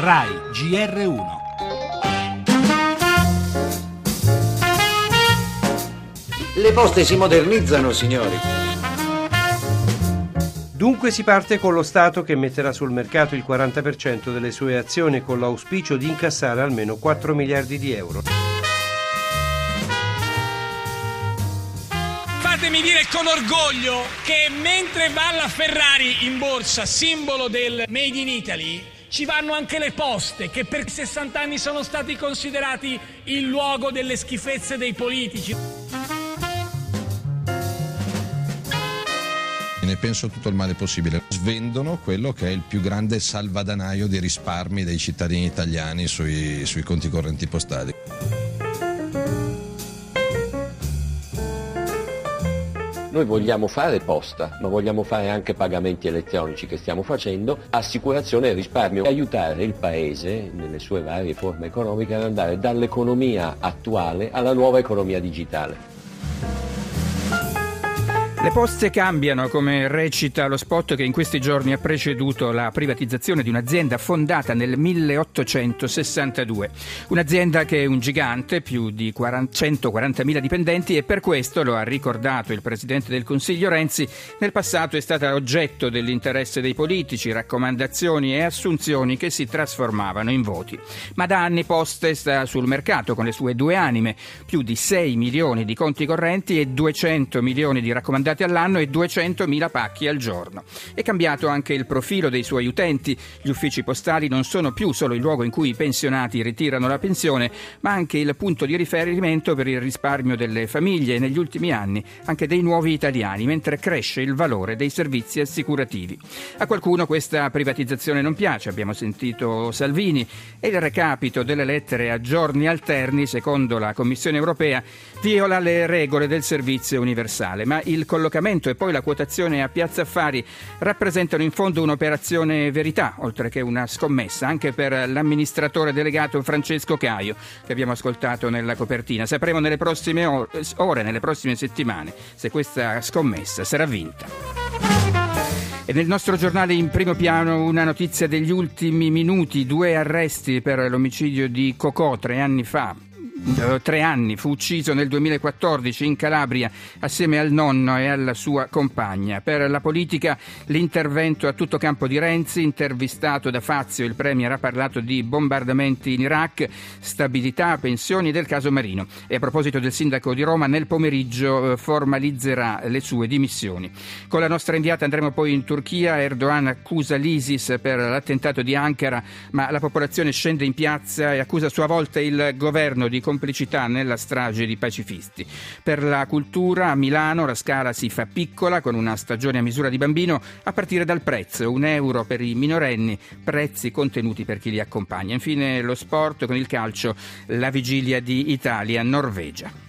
RAI GR1 Le poste si modernizzano, signori. Dunque si parte con lo Stato che metterà sul mercato il 40% delle sue azioni con l'auspicio di incassare almeno 4 miliardi di euro. Fatemi dire con orgoglio che mentre va la Ferrari in borsa, simbolo del Made in Italy, ci vanno anche le poste, che per 60 anni sono stati considerati il luogo delle schifezze dei politici. Ne penso tutto il male possibile. Svendono quello che è il più grande salvadanaio di risparmi dei cittadini italiani sui, sui conti correnti postali. Noi vogliamo fare posta, ma vogliamo fare anche pagamenti elettronici che stiamo facendo, assicurazione e risparmio, e aiutare il Paese nelle sue varie forme economiche ad andare dall'economia attuale alla nuova economia digitale. Le poste cambiano, come recita lo spot che in questi giorni ha preceduto la privatizzazione di un'azienda fondata nel 1862. Un'azienda che è un gigante, più di 140.000 dipendenti e per questo, lo ha ricordato il Presidente del Consiglio Renzi, nel passato è stata oggetto dell'interesse dei politici, raccomandazioni e assunzioni che si trasformavano in voti. Ma da anni Poste sta sul mercato con le sue due anime, più di 6 milioni di conti correnti e 200 milioni di raccomandati mandati all'anno e 200.000 pacchi al giorno. È cambiato anche il profilo dei suoi utenti. Gli uffici postali non sono più solo il luogo in cui i pensionati ritirano la pensione, ma anche il punto di riferimento per il risparmio delle famiglie e negli ultimi anni anche dei nuovi italiani, mentre cresce il valore dei servizi assicurativi. A qualcuno questa privatizzazione non piace, abbiamo sentito Salvini, e il recapito delle lettere a giorni alterni, secondo la Commissione europea, viola le regole del servizio universale, ma il collocamento e poi la quotazione a Piazza Affari rappresentano in fondo un'operazione verità, oltre che una scommessa, anche per l'amministratore delegato Francesco Caio, che abbiamo ascoltato nella copertina. Sapremo nelle prossime ore, nelle prossime settimane, se questa scommessa sarà vinta. E nel nostro giornale in primo piano una notizia degli ultimi minuti, due arresti per l'omicidio di Cocò tre anni fa. Eh, tre anni, fu ucciso nel 2014 in Calabria assieme al nonno e alla sua compagna. Per la politica l'intervento a tutto campo di Renzi, intervistato da Fazio, il Premier ha parlato di bombardamenti in Iraq, stabilità, pensioni del caso Marino. E a proposito del sindaco di Roma, nel pomeriggio eh, formalizzerà le sue dimissioni. Con la nostra inviata andremo poi in Turchia, Erdogan accusa l'ISIS per l'attentato di Ankara, ma la popolazione scende in piazza e accusa a sua volta il governo di complicità nella strage di pacifisti. Per la cultura a Milano la scala si fa piccola con una stagione a misura di bambino a partire dal prezzo, un euro per i minorenni, prezzi contenuti per chi li accompagna. Infine lo sport con il calcio, la vigilia di Italia-Norvegia.